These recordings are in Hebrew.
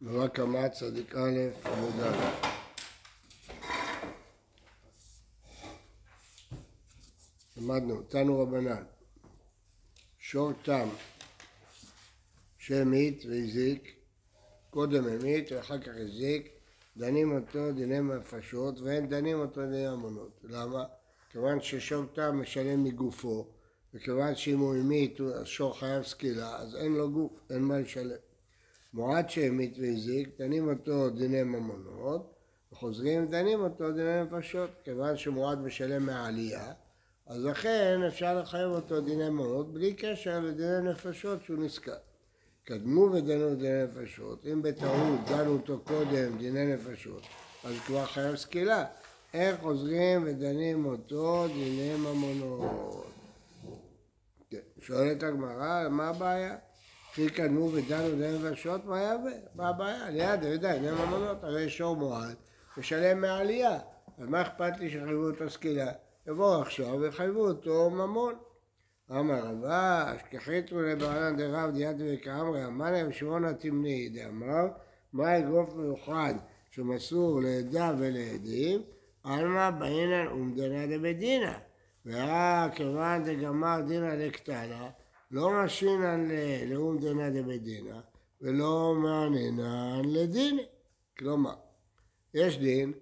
נורא קמא צדיק א' עמוד א' למדנו, תנו רבנן, שור תם שהמית והזיק, קודם המית ואחר כך הזיק, דנים אותו דיני נפשות ואין דנים אותו דיני ממונות. למה? כיוון ששור תם משלם מגופו וכיוון שאם הוא המית השור חייב סקילה אז אין לו גוף, אין מה לשלם. מועד שהמית והזיק, דנים אותו דיני ממונות וחוזרים דנים אותו דיני נפשות. כיוון שמועד משלם מהעלייה אז לכן אפשר לחייב אותו דיני ממונות בלי קשר לדיני נפשות שהוא נזכר. קדמו ודנו דיני נפשות, אם בטעות דנו אותו קודם דיני נפשות, אז כבר חייב סקילה. איך חוזרים ודנים אותו דיני ממונות? כן. שואלת הגמרא, מה הבעיה? כי קדמו ודנו דיני נפשות, מה יהווה? מה הבעיה? ליד, אני יודע, דיני ממונות, הרי שור מועד, משלם מהעלייה. אז מה אכפת לי שיחייבו אותו סקילה? יבואו עכשיו ויחייבו אותו ממון. אמר רבה, אשכחיתו לבעלן דרב דיאטי וכאמרי, אמר להם שמונה תמני, דאמר, מה אגרוף מיוחד שמסור לעדה ולעדים, עלמא באינן אומדנה דבדינא. והא כיוון דגמר דינא דקטנה, לא משינן לאומדנה דבדינא, ולא מענינן לדינא. כלומר, יש דין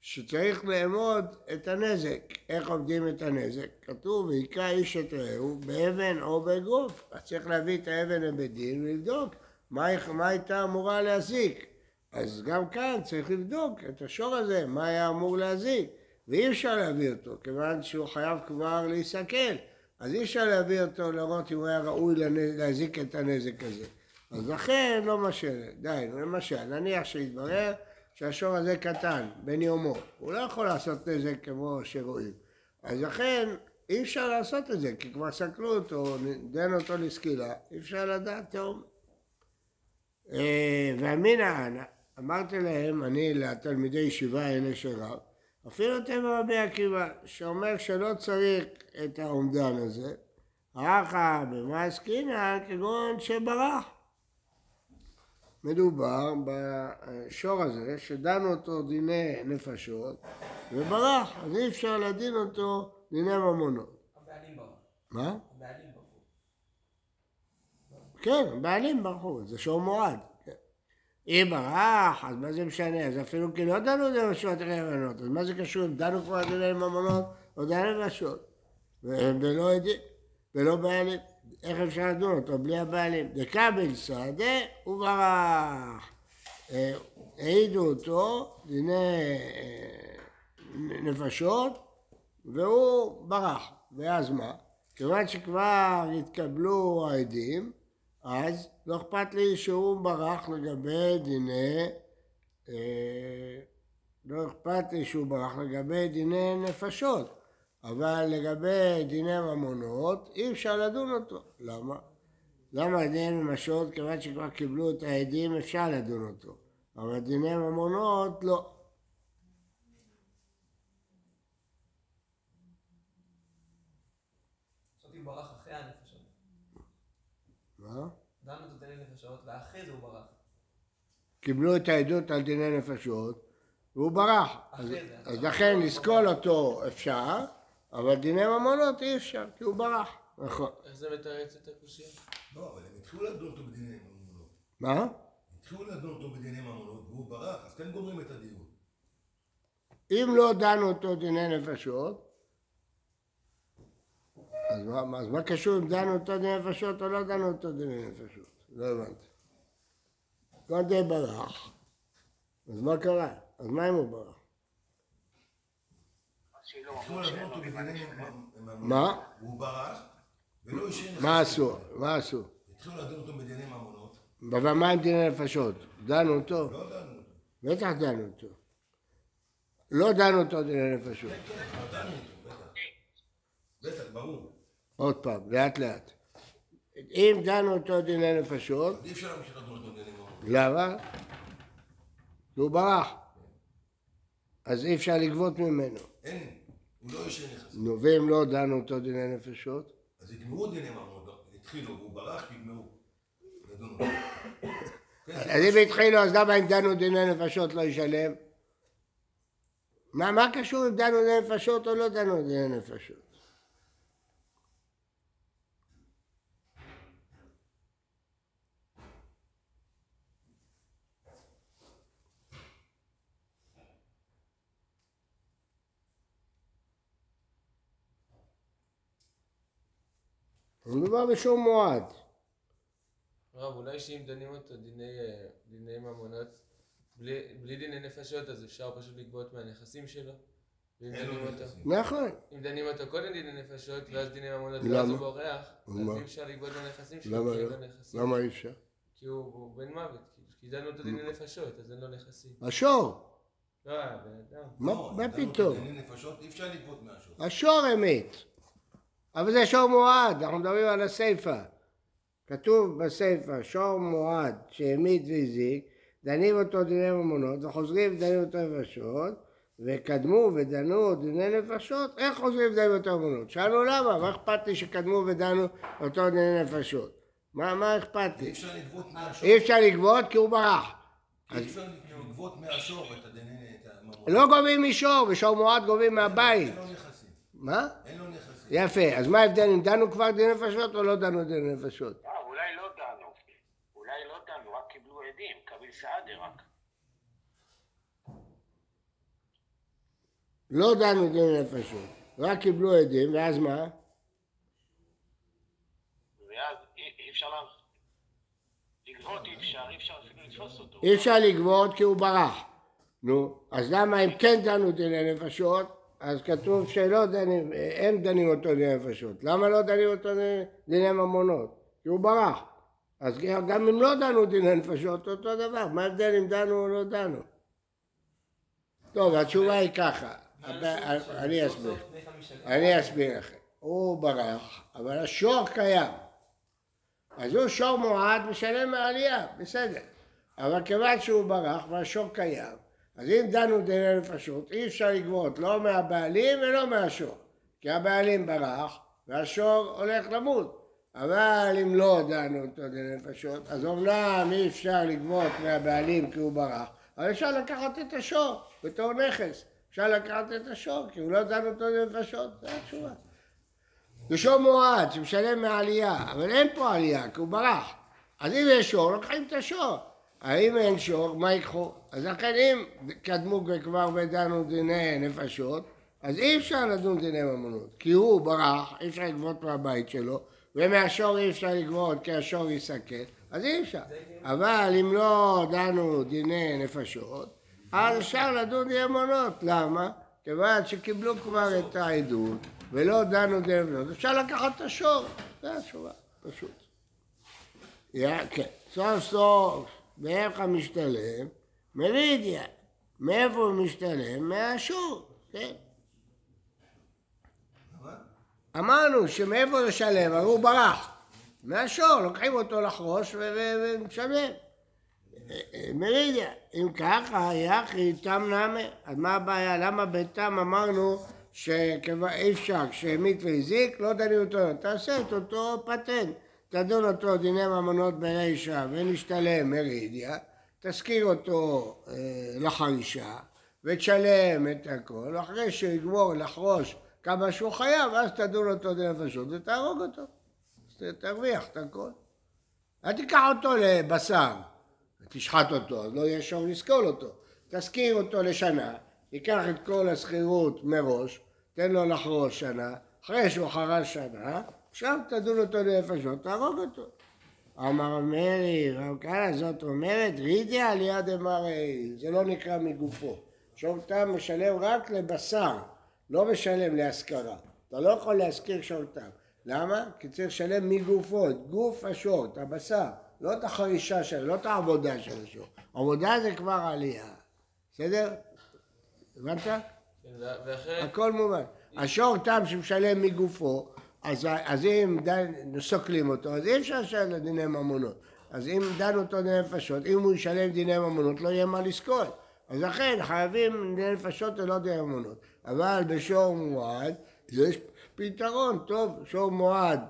שצריך לאמוד את הנזק. איך עובדים את הנזק? כתוב, והיכה איש את רעהו באבן או באגרוף. אז צריך להביא את האבן לבית דין ולבדוק מה, מה הייתה אמורה להזיק. אז גם כאן צריך לבדוק את השור הזה, מה היה אמור להזיק. ואי אפשר להביא אותו, כיוון שהוא חייב כבר להיסכל. אז אי אפשר להביא אותו לראות אם הוא היה ראוי להזיק את הנזק הזה. אז לכן לא משנה. די, למשל, נניח שיתברר שהשור הזה קטן, בן יומו, הוא לא יכול לעשות נזק כמו שרואים. אז לכן אי אפשר לעשות את זה, כי כבר סקלו אותו, דן אותו לסקילה, אי אפשר לדעת תאום. אה, ואמינא אנא, אמרתי להם, אני לתלמידי ישיבה אלה רב, אפילו תמר רבי עקיבא, שאומר שלא צריך את האומדן הזה, אחא במה עסקינן כגון שברח. מדובר בשור הזה שדנו אותו דיני נפשות וברח, אז אי אפשר לדין אותו דיני ממונות. הבעלים ברחו. מה? הבעלים ברחו. כן, הבעלים ברחו, זה שור מועד. אם ברח, אז מה זה משנה? אז אפילו כי לא דנו דיני נפשות דיני ממונות, אז מה זה קשור אם דנו כבר דיני ממונות או דיני נפשות? ולא עדים, ולא בעלים. איך אפשר לדון אותו בלי הבעלים? דקבל שדה וברח. אה, העידו אותו דיני אה, נפשות והוא ברח. ואז מה? כיוון שכבר התקבלו העדים, אז לא אכפת לי שהוא ברח לגבי דיני... אה, לא אכפת לי שהוא ברח לגבי דיני נפשות. אבל לגבי דיני ממונות אי אפשר לדון אותו. למה? למה דיני ממשות, כיוון שכבר קיבלו את העדים אפשר לדון אותו, אבל דיני ממונות לא. זאת אם ברח אחרי הנפשות. מה? דנו את דיני נפשות ואחרי זה הוא ברח. קיבלו את העדות על דיני נפשות והוא ברח. אז, זה. אז לכן לסקול אותו אפשר, אבל דיני ממונות אי אפשר, כי הוא ברח. נכון. איך זה מתרץ את הקושייה? לא, אבל הם התחילו לדון אותו בדיני ממונות. מה? התחילו לדון אותו בדיני ממונות והוא ברח, אז כן גומרים את הדיון. אם לא דנו אותו דיני נפשות, אז מה, אז מה קשור אם דנו אותו דיני נפשות או לא דנו אותו דיני נפשות? לא הבנתי. די ברח. אז מה קרה? אז מה אם הוא ברח? מה? הוא ברח ולא השאיר מה עשו? מה עשו? התחילו לדון אותו בדיני ממונות, אבל מה עם דיני נפשות? דנו אותו? לא דנו אותו. בטח דנו אותו. לא דנו אותו דיני נפשות. כן, כן, כבר דנו אותו, בטח. בטח, ברור. עוד פעם, לאט לאט. אם דנו אותו דיני נפשות, אי אפשר להמשיך לדון למה? הוא ברח. אז אי אפשר לגבות ממנו. אין, הוא לא השאיר נכסים. נו, ואם לא דנו אותו דיני נפשות? אז יגמרו דיני ממונות, התחילו והוא ברח, יגמרו. אז אם התחילו, אז למה אם דנו דיני נפשות לא ישלם? מה, מה קשור אם דנו דיני נפשות או לא דנו דיני נפשות? מדובר בשום מועד. רב, אולי שאם דנים אותו דיני, אה, דיני ממונות, בלי, בלי דיני נפשות, אז אפשר פשוט לגבות מהנכסים שלו? ואם דנים אותו. נכון. אם דנים אותו קודם דיני נפשות, ואז דיני ממונות? ואז הוא בורח, אז? אי אפשר לגבות מהנכסים שלו, למה כי אין לא? לו נכסים. למה אי אפשר? כי הוא, הוא בן מוות, כי- דנו אותו דיני נפשות, אז אין לו נכסים. השור. לא, בן אדם. מה לא, פתאום? אי אפשר לגבות מהשור. השור אמת. אבל זה שור מועד, אנחנו מדברים על הסיפא. כתוב בסיפא, שור מועד שהמית והזיק, דנים אותו דיני ממונות, וחוזרים ודנים אותו נפשות, וקדמו ודנו דיני נפשות, איך חוזרים ודנים אותו ממונות? שאלנו למה, מה אכפת לי שקדמו ודנו אותו דיני נפשות? מה, מה אכפת לי? אי אפשר לגבות כי הוא ברח. אי אפשר לגבות מהשור את הדיני. לא גובים משור, בשור מועד גובים מהבית. אין לו נכסים. מה? אין לו נכסים. יפה, אז מה ההבדל אם דנו כבר דיני נפשות או לא דנו דיני נפשות? אה, אולי לא דנו. אולי לא דנו, רק קיבלו עדים, קביל סעדה רק. לא דנו דיני נפשות, רק קיבלו עדים, ואז מה? ואז אי אי אפשר. לגבות אי אפשר, אי אפשר אפילו לתפוס אותו. אי אפשר לגבות כי הוא ברח. נו, אז למה אם כן דנו דיני נפשות, אז כתוב שלא דנים, אין דנים אותו דיני נפשות. למה לא דנים אותו דיני- ממונות? כי הוא ברח. אז גם אם לא דנו דיני נפשות, אותו דבר. מה ההבדל אם דנו או לא דנו? טוב, התשובה היא ככה. אני אסביר. אני אסביר לכם. הוא ברח, אבל השור קיים. אז הוא שור מועד משלם מהעלייה, בסדר. אבל כיוון שהוא ברח והשור קיים, אז אם דנו דיני נפשות, אי אפשר לגבות לא מהבעלים ולא מהשור. כי הבעלים ברח והשור הולך למות. אבל אם לא דנו אותו דיני נפשות, אז אומנם אי אפשר לגבות מהבעלים כי הוא ברח, אבל אפשר לקחת את השור בתור נכס. אפשר לקחת את השור, כי הוא לא דן אותו לנפשות, זו התשובה. זה שור מועד שמשלם מעלייה, אבל אין פה עלייה, כי הוא ברח. אז אם יש שור, לוקחים את השור. האם אין שור, מה ייקחו? אז לכן אם קדמו כבר ודנו דיני נפשות, אז אי אפשר לדון דיני ממונות, כי הוא ברח, אי אפשר לגבות מהבית שלו, ומהשור אי אפשר לגבות כי השור יסכן, אז אי אפשר. אבל אם לא דנו דיני נפשות, אז אפשר לדון דיני ממונות. למה? כיוון שקיבלו כבר את העדות ולא דנו דיני ממונות, אפשר לקחת את השור. זו התשובה, פשוט. כן, סוף סוף, מאיך המשתלם? מרידיה. מאיפה הוא משתלם? מהשור, כן. אמרנו שמאיפה לשלם, אבל הוא ברח. מהשור, לוקחים אותו לחרוש ומשלם. מרידיה, אם ככה, יחי תם נמי, אז מה הבעיה? למה בתם אמרנו שאי אפשר, כשהמית והזיק, לא דנים אותו, תעשה את אותו פטנט. תדון אותו דיני ממונות ברישא ונשתלם מרידיה, תשכיר אותו אה, לחרישה ותשלם את הכל, אחרי שיגמור לחרוש כמה שהוא חייב, אז תדון אותו דיני נפשות ותהרוג אותו. תרוויח את הכל. אל תיקח אותו לבשר, תשחט אותו, אז לא יהיה שור לסקול אותו. תשכיר אותו לשנה, ייקח את כל השכירות מראש, תן לו לחרוש שנה, אחרי שהוא חרש שנה, עכשיו תדון אותו לנפשות, תהרוג אותו. אמר מרי, רב כהנא, זאת אומרת, רידיה על יד אמרי, זה לא נקרא מגופו. שור תם משלם רק לבשר, לא משלם להשכרה. אתה לא יכול להשכיר שור תם. למה? כי צריך לשלם מגופו, את גוף השור, את הבשר, לא את החרישה שלו, לא את העבודה של השור. עבודה זה כבר עלייה. בסדר? הבנת? כן, הכל מובן. השור תם שמשלם מגופו, אז, אז אם דן, סוקלים אותו, אז אי אפשר לשלם לדיני ממונות. אז אם דנו אותו דיני נפשות, אם הוא ישלם דיני ממונות, לא יהיה מה לסקול. אז לכן חייבים דיני נפשות ולא דיני ממונות. אבל בשור מועד, יש פתרון טוב, שור מועד,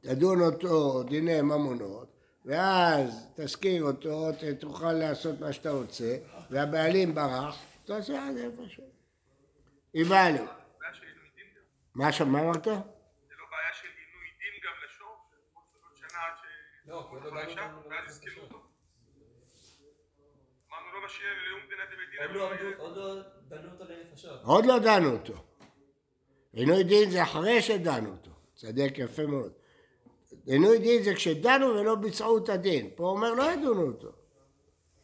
תדון אותו דיני ממונות, ואז תשכיר אותו, תוכל לעשות מה שאתה רוצה, והבעלים ברח, תעשה עד. מה שם, מה אמרת? זה לא בעיה של עינוי דין גם לשור? עוד שנה עד ש... לא, כי עוד לא דנו ואז יזכרו. אותו. אמרנו לא משאיר לאום מדינת בית עוד דין. לא אבל עמדו- עוד לא דנו אותו לנפשות. עוד לא דנו אותו. עינוי דין זה אחרי שדנו אותו. צדק יפה מאוד. עינוי דין זה כשדנו ולא ביצעו את הדין. פה הוא אומר לא ידונו אותו.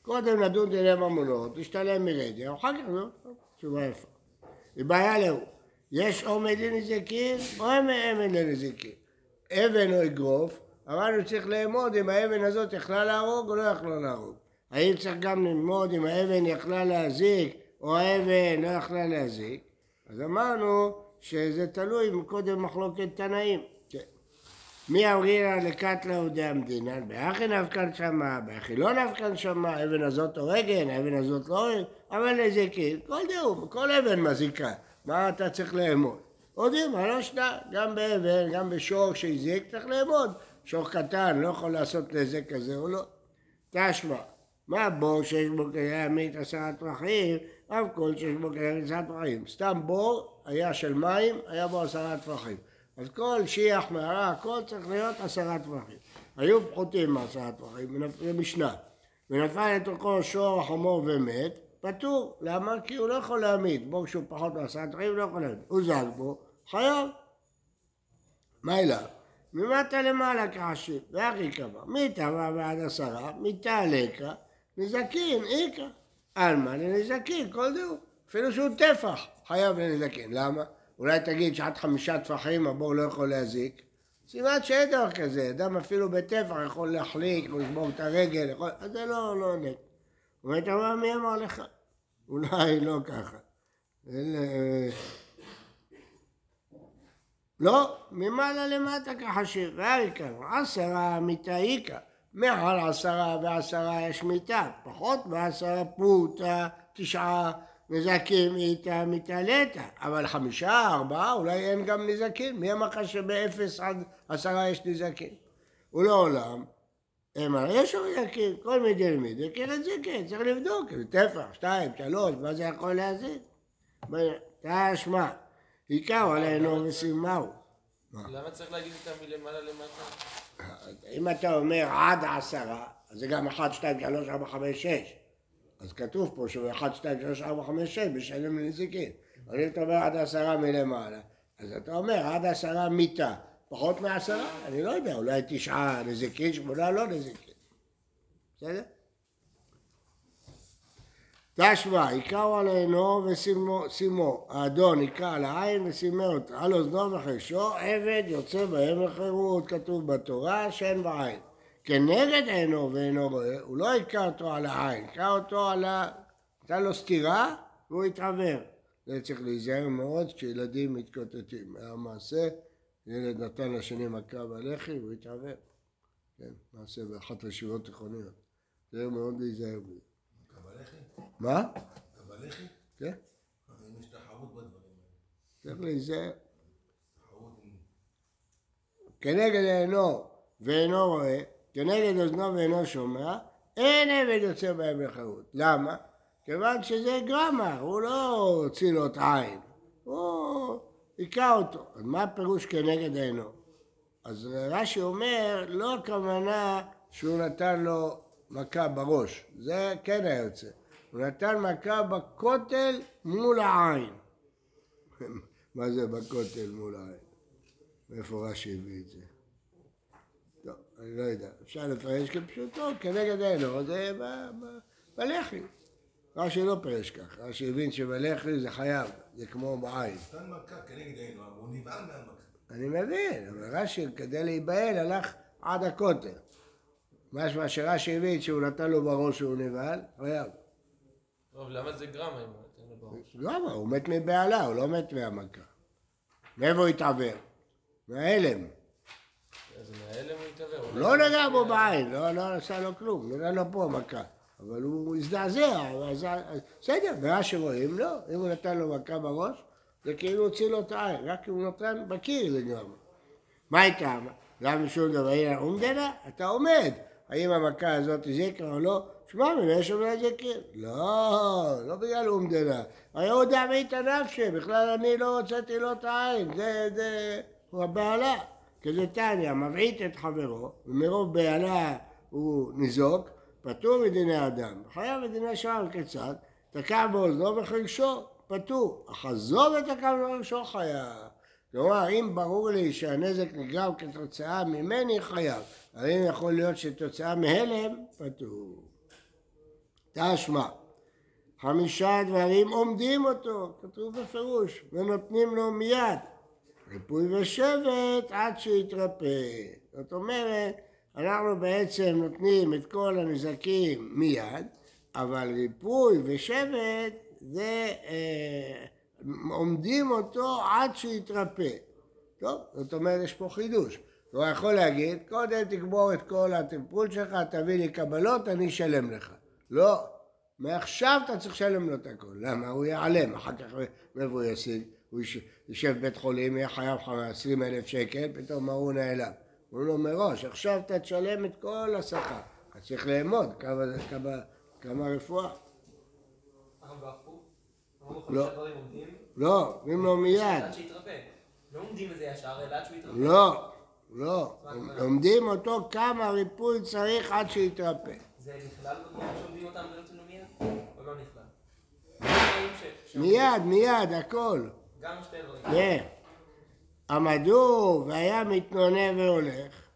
קודם נדון דיני ממונות, נשתלם מרדיה, אחר כך לא, תשובה יפה. היא בעיה להוא. יש עומד לנזיקין או אבן לנזיקין. אבן או אגרוף, אמרנו צריך לאמוד אם האבן הזאת יכלה להרוג או לא יכלה להרוג. האם צריך גם ללמוד אם האבן יכלה להזיק או האבן לא יכלה להזיק? אז אמרנו שזה תלוי קודם מחלוקת תנאים. כן. מי אמרינא לקטלה ודע המדינה, באחי נפקן שמה, באחי לא נפקן שמה, האבן הזאת הורגן, האבן הזאת לא הורג, אבל נזיקין, כל דאום, כל אבן מזיקה, מה אתה צריך לאמוד? יודעים, מה לא שנה, גם באבן, גם בשור שהזיק, צריך לאמוד. שור קטן לא יכול לעשות נזק כזה או לא. תשמע, מה בור שיש בו כדי להמית עשרה טפחים, אף כל שיש בו כדי להמית עשרה טפחים. סתם בור היה של מים, היה בו עשרה טפחים. אז כל שיח, מערה, הכל צריך להיות עשרה טפחים. היו פחותים מעשרה טפחים, זה משנה. ונפל לתוכו שור, חמור ומת, פטור. למה? כי הוא לא יכול להמית. בור שהוא פחות מעשרה טפחים, לא יכול להמית. הוא זג בו, חייב. מה אליו? ממטה למעלה כעשיר, ואחי קבע, מי טבע בעד עשרה, מיתה לקה, נזקין, איכה. עלמא לנזקין, כל דהו. אפילו שהוא טפח, חייב לנזקין. למה? אולי תגיד שעד חמישה טפחים הבור לא יכול להזיק. סימן שאין דבר כזה, אדם אפילו בטפח יכול להחליק, או לשבור את הרגל, יכול... אז זה לא, לא נט. הוא אומר, אתה אומר, מי אמר לך? אולי לא ככה. לא, ממעלה למטה כחשיר, ואריקה, עשרה מיתאיקה, מעל עשרה ועשרה יש מיתה, פחות מעשרה פוטה, תשעה נזקים איתה מתעלתה, אבל חמישה, ארבעה, אולי אין גם נזקים, מי אמר לך שבאפס עד עשרה יש נזקים? ולעולם, אמר, יש נזקים, כל מידי מידי, כן את זה כן, צריך לבדוק, זה טפח, שתיים, שלוש, מה זה יכול להזיק? תשמע, עיקר עלינו וסימהו. למה צריך להגיד אותה מלמעלה למטה? אם אתה אומר עד עשרה, אז זה גם 1, 2, 3, 4, 5, 6. אז כתוב פה שהוא 1, 2, 3, 4, 5, 6 משלם לנזיקין. אבל אם אתה אומר עד עשרה מלמעלה, אז אתה אומר עד עשרה מיתה. פחות מעשרה? אני לא יודע, אולי תשעה נזיקין, שמונה לא נזיקין. בסדר? תשמע, עיקר עלינו ושימו, האדון עיקר על העין ושימה אותה, על אוזנו וחרשו, עבד יוצא בהם לחירות, כתוב בתורה, שאין בעין. כנגד עינו ואינו רואה, הוא לא עיקר אותו על העין, עיקר אותו על ה... נתן לו סטירה והוא התעוור. זה צריך להיזהר מאוד כשילדים מתקוטטים. היה מעשה, ילד נתן לשני מכה בלחי והוא התעוור. כן, מעשה באחת הישיבות תיכוניות. זה מאוד להיזהר בזה. קבלחי? מה? קבלחי? כן, אם יש תחרות בדברים האלה. צריך להיזהר. כנגד עינו ואינו רואה, כנגד אוזנו ואינו שומע, אין עבד יוצא בהם לחירות. למה? כיוון שזה גרמה, הוא לא הוציא לו את העין, הוא היכה אותו. אז מה הפירוש כנגד עינו? אז רש"י אומר, לא הכוונה שהוא נתן לו מכה בראש, זה כן היה יוצא. הוא נתן מכה בכותל מול העין. מה זה בכותל מול העין? מאיפה רש"י הביא את זה? טוב, אני לא יודע. אפשר לפרש כפשוטו, כנגד עינו, זה בלחי. רש"י לא פירש ככה, רש"י הבין שבלחי זה חייב, זה כמו בעין. נתן מכה כנגד אבל הוא נבהל מהמכה. אני מבין, אבל רש"י כדי להיבהל הלך עד הכותל. משמע שרש"י הבין שהוא נתן לו בראש והוא נבהל, חייב. טוב, למה זה גרמה נותן? למה? הוא מת מבהלה, הוא לא מת מהמכה. מאיפה הוא התעוור? מההלם. אז מההלם הוא התעוור. לא נגע בו בעין, לא, לא עשה לו כלום, נגע לו פה מכה. אבל הוא הזדעזע, בסדר, מה שרואים, לא. אם הוא נתן לו מכה בראש, זה כאילו הוציא לו את העין, רק אם הוא נתן בקיר זה גרם. מה איתה? למה שום דבר? הנה אומדנה? אתה עומד. האם המכה הזאת הזיקה או לא? שמע מן יש שם נזיקין. לא, לא בגלל אומדנה. הרי הוא יודע מאיתא נפשי, בכלל אני לא הוצאתי לו את העין, זה, זה, הוא הבעלה. כדתניא, מבעית את חברו, ומרוב בהלה הוא ניזוק, פטור מדיני אדם. חייב מדיני שער כיצד? תקע באוזנו וחרשו, פטור. אך עזוב את הקו וחרשו חייב. כלומר, אם ברור לי שהנזק נגרם כתוצאה ממני, חייב. אבל אם יכול להיות שתוצאה מהלם, פטור. תשמע, חמישה דברים עומדים אותו, כתוב בפירוש, ונותנים לו מיד. ריפוי ושבט עד שיתרפא. זאת אומרת, אנחנו בעצם נותנים את כל הנזקים מיד, אבל ריפוי ושבט זה אה, עומדים אותו עד שיתרפא. טוב, זאת אומרת, יש פה חידוש. הוא יכול להגיד, קודם תגמור את כל הטיפול שלך, תביא לי קבלות, אני אשלם לך. לא, מעכשיו אתה צריך לשלם לו את הכל. למה? הוא ייעלם, אחר כך מאיפה הוא ישיג? הוא יושב בבית חולים, יהיה חייב לך 20 אלף שקל, פתאום ההוא נעלם. הוא לו מראש, עכשיו אתה תשלם את כל השכר. אתה צריך לאמוד כמה, כמה, כמה רפואה. לא. לא, אומרים לו מיד. עד שיתרפא. לא עומדים בזה ישר, אלא עד שהוא יתרפא. לא, לא. לומדים אותו כמה ריפוי צריך עד שיתרפא. זה נכלל בדברים שעומדים אותם מיד? או לא נכלל? מיד, מיד, הכל. גם שתי דברים. כן. עמדו והיה מתנונן והולך.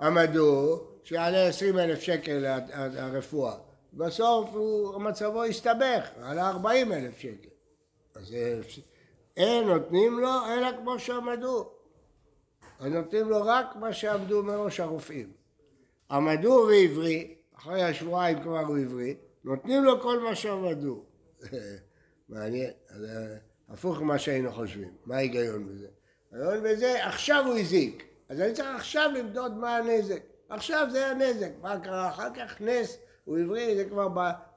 עמדו, שיעלה 20 אלף שקל הרפואה. בסוף מצבו הסתבך, עלה 40 אלף שקל. אז אין נותנים לו אלא כמו שעמדו. אז נותנים לו רק מה שעמדו מראש הרופאים. עמדו והבריא, אחרי השבועיים כבר הוא הבריא, נותנים לו כל מה שעמדו. מעניין, אז, אה, הפוך ממה שהיינו חושבים. מה ההיגיון בזה? ההיגיון בזה, עכשיו הוא הזיק. אז אני צריך עכשיו למדוד מה הנזק. עכשיו זה הנזק. מה קרה? אחר כך נס, הוא הבריא, זה כבר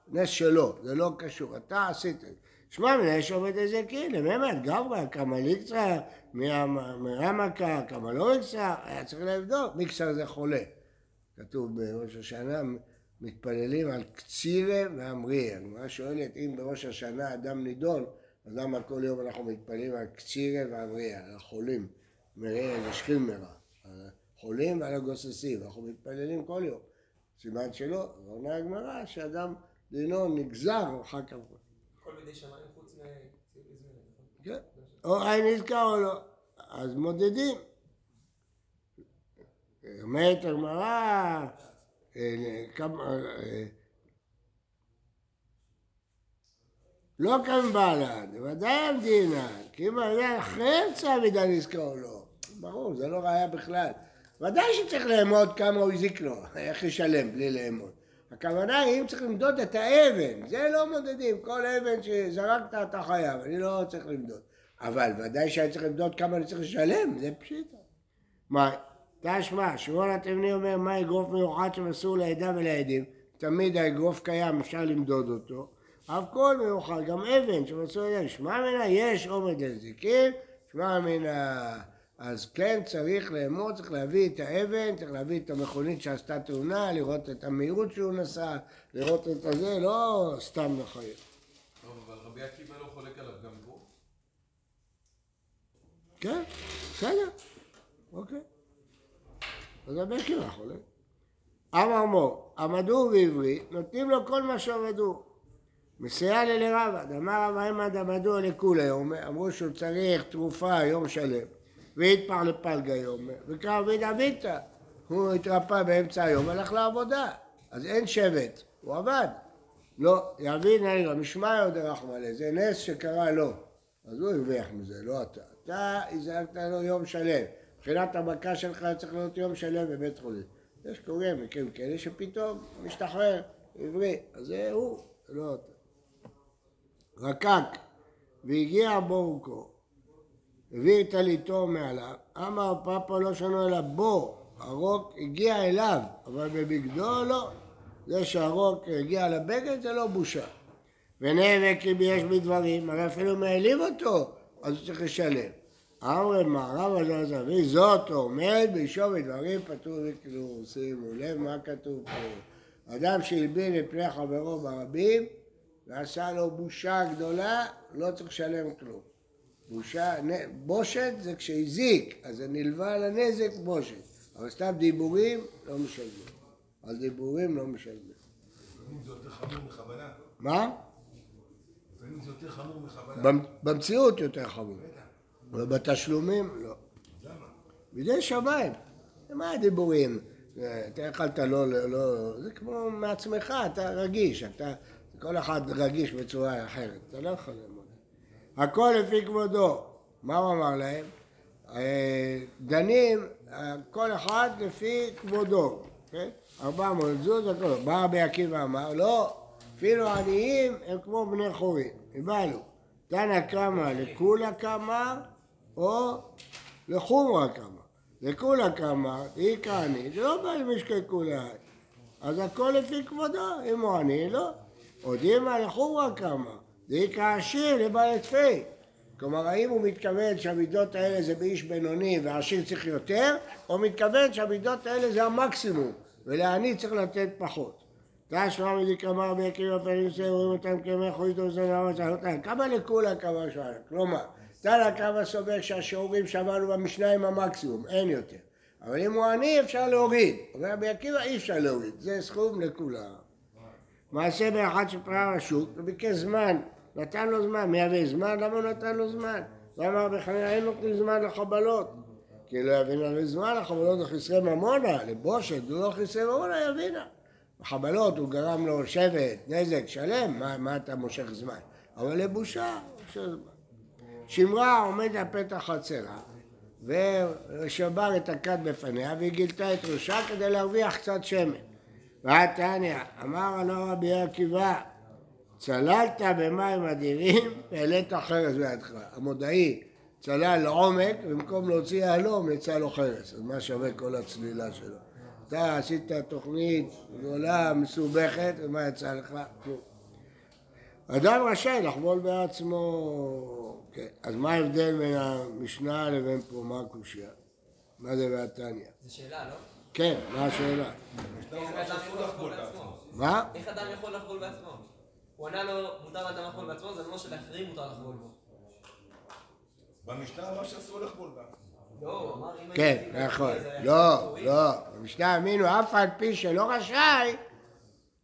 בנס שלו, זה לא קשור. אתה עשית את זה. שמע, מן יש עובד איזה כאילו, באמת, גברא, כמה ליקצר, מרמקה, כמה לא ליקצר, היה צריך לבדוק. מיקסר זה חולה. כתוב בראש השנה, מתפללים על קצירה ואמריה. הגמרא שואלת, אם בראש השנה אדם נידון, אז למה כל יום אנחנו מתפללים על קצירה ואמריה, על החולים, מראה ושכיל מרע, על החולים ועל הגוססים, אנחנו מתפללים כל יום. סימן שלא, עונה הגמרא שאדם דינו נגזר אחר כך. הכל בידי שמיים חוץ מציור הזמין. כן. או עין נזכר או לא. אז מודדים. אומרת הגמרא, אה, אה, לא כאן בל"ד, ודאי המדינה, כי אם היה אחרי אמצע המידה נזכר או לא. ברור, זה לא ראיה בכלל. ודאי שצריך לאמוד כמה הוא הזיק לו, איך ישלם בלי לאמוד. הכוונה היא אם צריך למדוד את האבן, זה לא מודדים, כל אבן שזרקת אתה חייב, אני לא צריך למדוד. אבל ודאי שאני צריך למדוד כמה אני צריך לשלם, זה פשיטה. מה, תשמע, שמעון התבני אומר מה אגרוף מיוחד שמסור לעדה ולעדים, תמיד האגרוף קיים, אפשר למדוד אותו, אף כל מיוחד, גם אבן שמסור לעדה, שמע מנה יש עומד לזיקין, שמע מנה... אז כן צריך לאמוד, צריך להביא את האבן, צריך להביא את המכונית שעשתה תאונה, לראות את המהירות שהוא נסע, לראות את הזה, לא סתם לחייב. טוב, אבל רבי עקיבא לא חולק עליו גם פה? כן, בסדר, אוקיי. אז רבי עקיבא חולק. אמר מור, עמדו ועברי, נותנים לו כל מה שעבדו. מסייע ללרבד, אמר רב עמד עמדו לכולי, אמרו שהוא צריך תרופה יום שלם. והתפר לפלגה יום, וקרא ודאביתא. הוא התרפא באמצע היום, הלך לעבודה. אז אין שבט, הוא עבד. לא, יבין נהיגה, משמעיה דרחמלה, זה נס שקרה לו. אז הוא הרוויח מזה, לא אתה. אתה הזעקת לו יום שלם. מבחינת המכה שלך צריך להיות יום שלם בבית חולים. יש קורה מקרים כאלה שפתאום משתחרר, עברי, אז זה הוא, לא אתה. רקק, והגיע בורקו, הביא את טליתו מעליו, אמר פאפה לא שנו אלא בו, הרוק הגיע אליו, אבל בבגדו לא. זה שהרוק הגיע לבגד זה לא בושה. ונאבק אם יש בדברים, הרי אפילו מעליב אותו, אז הוא צריך לשלם. אמרי מערב על זבי זאת עומד באישו בדברים פטור מכלום. שימו לב מה כתוב פה. אדם שהלבין את פני חברו ברבים ועשה לו בושה גדולה, לא צריך לשלם כלום. בושה, בושת זה כשהזיק, אז זה נלווה לנזק בושת. אבל סתם דיבורים לא משלמים. על דיבורים לא משלמים. זה יותר חמור מכוונה. מה? לפעמים זה יותר חמור מכוונה. במ- במציאות יותר חמור. אבל בתשלומים לא. למה? בידי שמיים. מה הדיבורים? אה, אתה יכלת לא, לא, לא, זה כמו מעצמך, אתה רגיש, אתה, כל אחד רגיש בצורה אחרת, אתה לא יכול ללמוד. הכל לפי כבודו. מה הוא אמר להם? אה, דנים אה, כל אחד לפי כבודו, כן? ארבע מאות זוז, הכל. בא רבי עקיבא אמר, לא, אפילו עניים הם כמו בני חורין. הבנו. תנא קמא לכולה קמא, או לחומרא קמא. לכולה קמא, היא כעני, זה לא בא משקי כולה. אז הכל לפי כבודו, אם הוא עני, לא. הודימה לחומרא קמא, דהי כעשיר לבעל תפי. כלומר, האם הוא מתכוון שהמידות האלה זה באיש בינוני והעשיר צריך יותר, או מתכוון שהמידות האלה זה המקסימום, ולעני צריך לתת פחות. תשמע מדיקמר ביקיר הפריסי, רואים אותם כמי חויתו וזנאו וצהלותיים. כמה לכולה כמה שעה? כלומר, תנא כמה סובר שהשיעורים שאמרנו במשנה הם המקסימום, אין יותר. אבל אם הוא עני אפשר להוריד. אומר רבי עקיבא אי אפשר להוריד, זה סכום לכולם. מעשה באחד שפרע רשות, וביקש זמן, נתן לו זמן, מייבא זמן? למה הוא נתן לו זמן? ואמר בחניה אין נותנים זמן לחבלות. כי לא יבינה לזמן לחבלות לחסרי ממונה, לבושת, הוא לא חסרי ממונה, יבינה. בחבלות הוא גרם לו שבט, נזק, שלם, מה, מה אתה מושך זמן? אבל לבושה, הוא מושך זמן. שמרה עומד על פתח חצרה, ושבר את הכד בפניה, והיא גילתה את ראשה כדי להרוויח קצת שמן. ועתניא, אמר לנו רבי עקיבא, צללת במים אדירים והעלית חרס בידך. המודעי צלל לעומק, במקום להוציא יהלום יצא לו חרס. אז מה שווה כל הצלילה שלו? אתה עשית תוכנית גדולה, מסובכת, ומה יצא לך? כלום. אדם רשאי לחבול בעצמו. כן. אז מה ההבדל בין המשנה לבין פה, מה הקושייה? מה זה והתניא? זו שאלה, לא? כן, מה השאלה? איך אדם יכול לחבול בעצמו? מה? איך אדם יכול לחבול בעצמו? הוא ענה לו, מותר לאדם לחבול בעצמו, זה לא שלאחרים מותר לחבול בו. במשנה אמר שאסור לחבול בה. לא, הוא אמר אם... כן, נכון. לא. לא. במשנה אמינו, אף על פי שלא רשאי,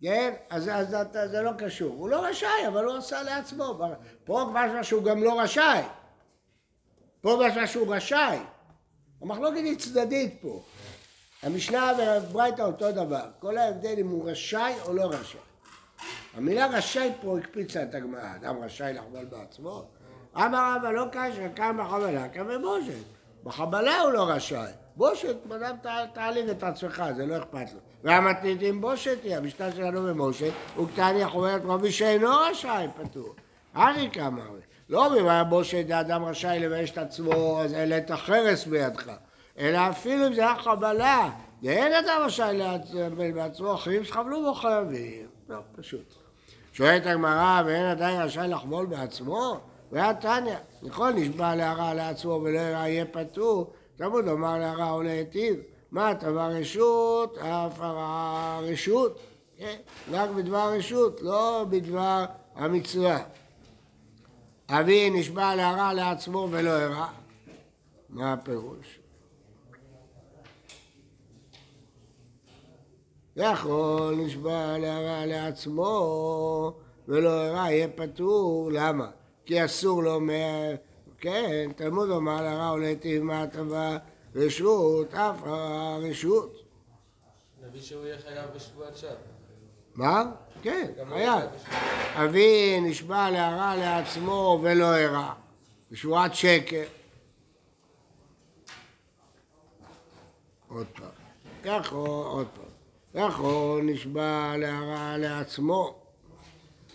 כן, אז, אז אתה- זה לא קשור. הוא לא רשאי, אבל הוא עשה לעצמו. פה משמע שהוא גם לא רשאי. פה משמע שהוא רשאי. המחלוקת היא צדדית פה. המשנה והברייתא אותו דבר. כל ההבדל אם הוא רשאי או לא רשאי. המילה רשאי פה הקפיצה את הגמרא. אדם רשאי לחבל בעצמו? אמר רבא לא קשה, כאן בחבלה, כאן בבושת. בחבלה הוא לא רשאי. בושת, אדם תעליב את עצמך, זה לא אכפת לו. והמתניתים בושת היא, המשנה שלנו במושת, וקטני חוברת רבי שאינו רשאי, פטור. ארי כמה הוא. לא במה בושת האדם רשאי לבייש את עצמו, אז העלית חרס בידך. אלא אפילו אם זה היה חבלה, ואין אדם רשאי להצבל בעצמו, אחרים שחבלו בו חייבים. לא, פשוט. שואלת הגמרא, ואין עדיין רשאי לחבול בעצמו? והיה תניא, נכון, נשבע להרע לעצמו ולא יהיה פטור, תלמוד לומר להרע או להיטיב. מה, דבר רשות, אף הרע רשות. כן, רק בדבר רשות, לא בדבר המצווה. אבי נשבע להרע לעצמו ולא הרע. מה הפירוש? יכול נשבע להרע לעצמו ולא הרע יהיה פטור, למה? כי אסור לו מה... כן, תלמוד לומר להרע ולהיטיב מה הטבה רשות, אף הרע רשות. נביא שהוא יהיה חייב בשבועת שווא. מה? כן, חייב. אבי נשבע להרע לעצמו ולא הרע. בשבועת שקר. עוד פעם. יכול, עוד פעם. יכול נשבע להרע לעצמו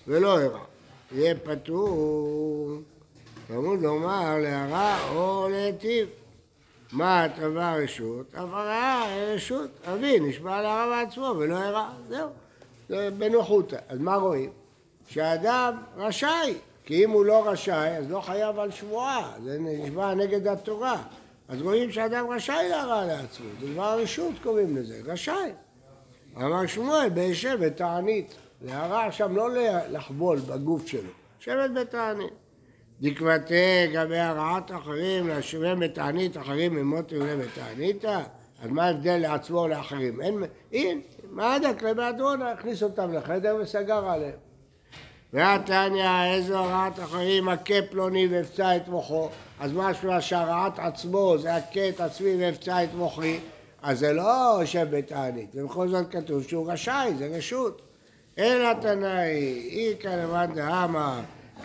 ולא הרע. יהיה פטור. תלמוד לומר להרע או להיטיב. מה הטבה רשות? אף הרעה רשות. אבי נשבע להרע בעצמו ולא הרע. זהו. זה בנוחותא. אז מה רואים? שהאדם רשאי, כי אם הוא לא רשאי, אז לא חייב על שבועה, זה נשבע נגד התורה. אז רואים שאדם רשאי להרע לעצמו, זה דבר הרשות קוראים לזה, רשאי. אמר שמואל, בישבת תענית. להרע שם לא לחבול בגוף שלו, לשבת בתענית. דקבתה לגבי הרעת אחרים, להשווה בתענית אחרים ממות יולה בתעניתא? אז מה ההבדל לעצמו או לאחרים? אין, אין, מה דק לבאדרונה, הכניס אותם לחדר וסגר עליהם. והתניא, איזו הרעת אחרים, הכה פלוני והפצע את מוחו, אז משמע שהרעת עצמו זה הכה את עצמי והפצע את מוחי, אז זה לא יושב בתענית, ובכל זאת כתוב שהוא רשאי, זה רשות. אין התנאי, איכא למאן דאמר,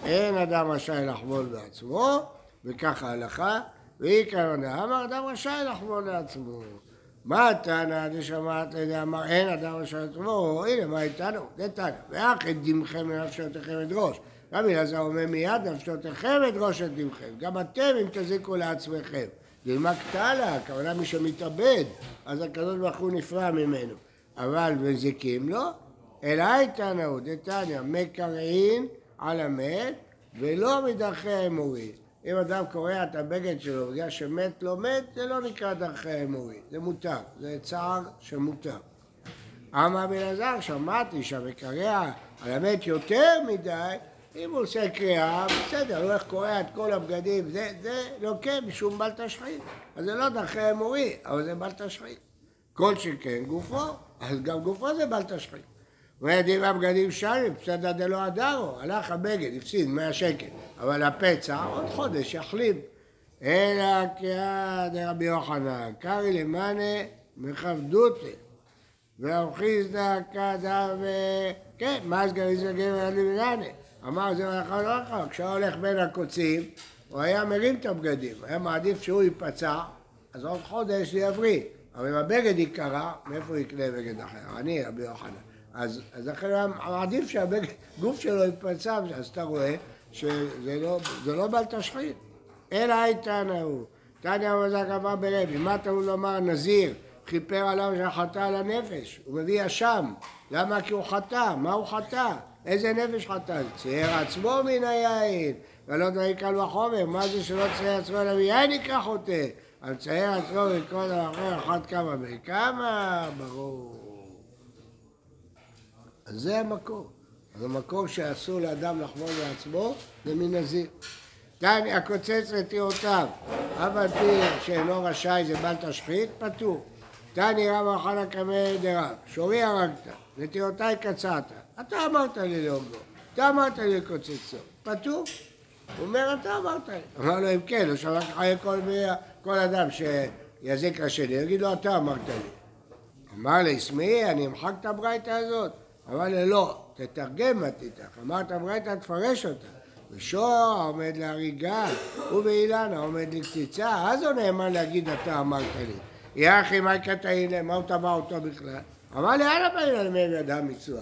אין אדם רשאי לחבול בעצמו, וככה ההלכה, ואיכא למאן דאמר, אדם רשאי לחבול לעצמו. מה התנא דשמעת לידי אמר אין אדם רשאי לעצמו, הנה מה איתנו, זה תנא. ואחד דמכם מנפשותיכם אדרוש. רבי אלעזר אומר מיד נפשותיכם אדרוש את דמכם. גם אתם אם תזיקו לעצמכם. דילמה קטנה, הכוונה מי שמתאבד, אז הקדוש ברוך הוא נפרע ממנו. אבל מזיקים לו, אלא נאות, דתניא, מקרעין על המת ולא מדרכי האמורי. אם אדם קורע את הבגד שלו בגלל שמת לא מת, זה לא נקרא דרכי האמורי, זה מותר, זה צער שמותר. אמר בן עזר, שמעתי שהמקרע על המת יותר מדי, אם הוא עושה קריאה, בסדר, הוא איך קורע את כל הבגדים, זה, זה לא כן, משום בל תשחית. אז זה לא דרכי אמורי, אבל זה בל תשחית. כל שכן גופו, אז גם גופו זה בל תשחית. וידים הבגדים שרים, פסדה דלא הדרו, הלך הבגד, הפסיד 100 שקל, אבל הפצע עוד חודש יחלים. אלא קריאה דרבי יוחנן, קרי למאנה מכבדותי, ואוכיזדה כדה ו... כן, מה אז גריז וגבר למאנה? אמר זה נכון לא נכון, כשהוא הולך בין הקוצים, הוא היה מרים את הבגדים, היה מעדיף שהוא ייפצע, אז עוד חודש יבריא. אבל אם הבגד ייקרע, מאיפה יקנה בגד אחר? אני, רבי יוחנן. אז, אז לכן עדיף שהגוף שלו יתפצע, אז אתה רואה שזה לא, לא בל תשחית. אלא הייתנא הוא. תניא המזק אמר ברבי, מה טעון לומר נזיר, כיפר עליו שחטא על הנפש, הוא מביא אשם, למה? כי הוא חטא, מה הוא חטא? איזה נפש חטא? צייר עצמו מן היין, ולא דברים קל וחומר, מה זה שלא צייר עצמו אלא מיין נקרא חוטא? אבל צייר עצמו מכל האחר אחת כמה וכמה, ברור. אז זה המקור. אז המקור שאסור לאדם לחמור לעצמו זה מנזיר. תניא הקוצץ לטירותיו, אף על פי שאינו רשאי זה בל תשחית, פטור. תניא רב אכל קמא דרב, שורי הרגת, לטירותיי קצרת. אתה אמרת לי להוגו, אתה אמרת לי לקוצצו, פטור. הוא אומר, אתה אמרת לי. אמר לו, אם כן, הוא שלח חיי כל אדם שיזיק לשני, יגיד לו, אתה אמרת לי. אמר לי, שמי, אני אמחק את הברייתא הזאת. אמר לי, לא, תתרגם עתיתך. אמרת ברייתא, תפרש אותה. ושוע עומד להריגה, ובאילנה עומד לקציצה, אז הוא נאמן להגיד אתה אמרת לי. יא אחי, מה קטעילה, מה הוא טבע אותו בכלל? אמר לי, אנא באילנה מהם ידע מצווה.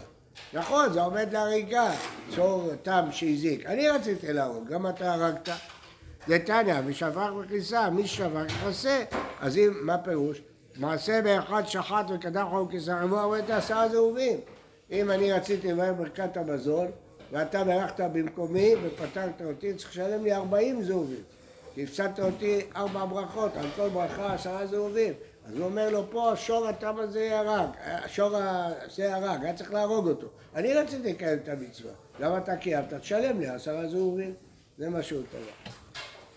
נכון, זה עומד להריגה, צור תם שהזיק. אני רציתי להרוג, גם אתה הרגת. זה תניא, ושפך בכניסה, מי שפך יכסה. אז אם, מה פירוש? מעשה באחד שחט וקדח חום כיסא רבוע, הוא את עשרה זהובים. אם אני רציתי לברך ברכת המזון, ואתה ברכת במקומי ופתרת אותי, צריך לשלם לי 40 זהובים. כי הפסדת אותי ארבע ברכות, על כל ברכה עשרה זהובים. אז הוא אומר לו, פה שור התם הזה הרג, שור הזה הרג, היה צריך להרוג אותו. אני רציתי לקיים את המצווה. למה אתה קיימת? תשלם לי עשרה זהובים. זה מה שהוא טבע.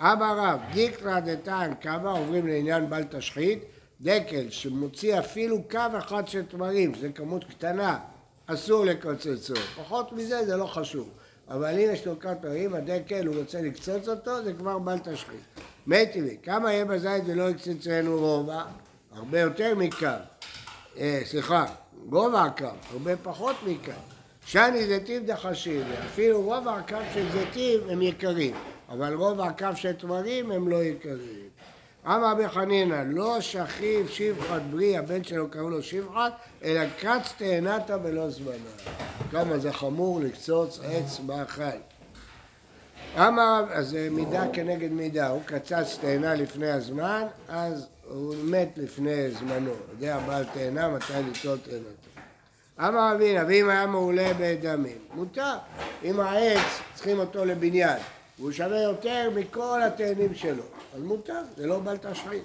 אבא רב, דיקרא דתן כמה עוברים לעניין בל תשחית, דקל שמוציא אפילו קו אחד של תמרים, שזו כמות קטנה, אסור לקוצצו. פחות מזה זה לא חשוב. אבל אם יש לו כת פרים, הדקל, הוא רוצה לקצוץ אותו, זה כבר בל תשחית. מתי לי, כמה יהיה בזית ולא יקצצנו רובע? הרבה יותר מכאן. אה, סליחה, גובה הקו, הרבה פחות מכאן. שני זיתים דחשים, אפילו רובע הקו של זיתים הם יקרים, אבל רובע הקו של תמרים הם לא יקרים. אמר רבי חנינא, לא שכיב שבחת ברי, הבן שלו קראו לו שבחת, אלא קץ תאנתה בלא זמנה. כמה זה חמור לקצוץ עץ מאכל. אמר, אז זה מידה כנגד מידה, הוא קצץ תאנה לפני הזמן, אז הוא מת לפני זמנו. יודע בעל תאנה מתי ליטול תאנתו. אמר אבינה, ואם היה מעולה בדמים, מותר. אם העץ, צריכים אותו לבניין, והוא שווה יותר מכל התאנים שלו, אז מותר, זה לא בל תשחית.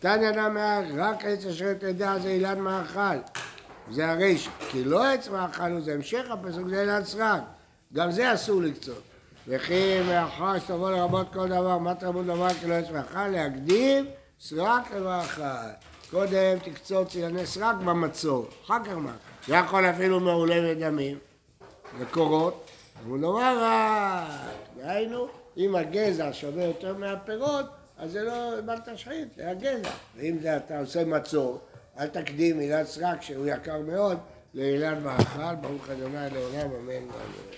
תניא נמר, רק עץ אשר תדע זה אילן מאכל. זה הרישא. כי לא עץ מאכל הוא זה המשך הפסוק, זה אילן סרק. גם זה אסור לקצות. וכי מאחר שתבוא לרבות כל דבר, מה תרבות דבר כי לא עץ מאכל? להקדים סרק למאכל. קודם תקצוץ אילני סרק במצור, אחר כך מאכל. זה יכול אפילו מעולה בדמים, וקורות, הוא נאמר רק, דהיינו, אם הגזע שווה יותר מהפירות, אז זה לא בל תשחית, זה הגזע. ואם זה אתה עושה מצור, אל תקדים אילן סרק שהוא יקר מאוד לאילן מאכל, ברוך ה' לעולם אמן ואמן.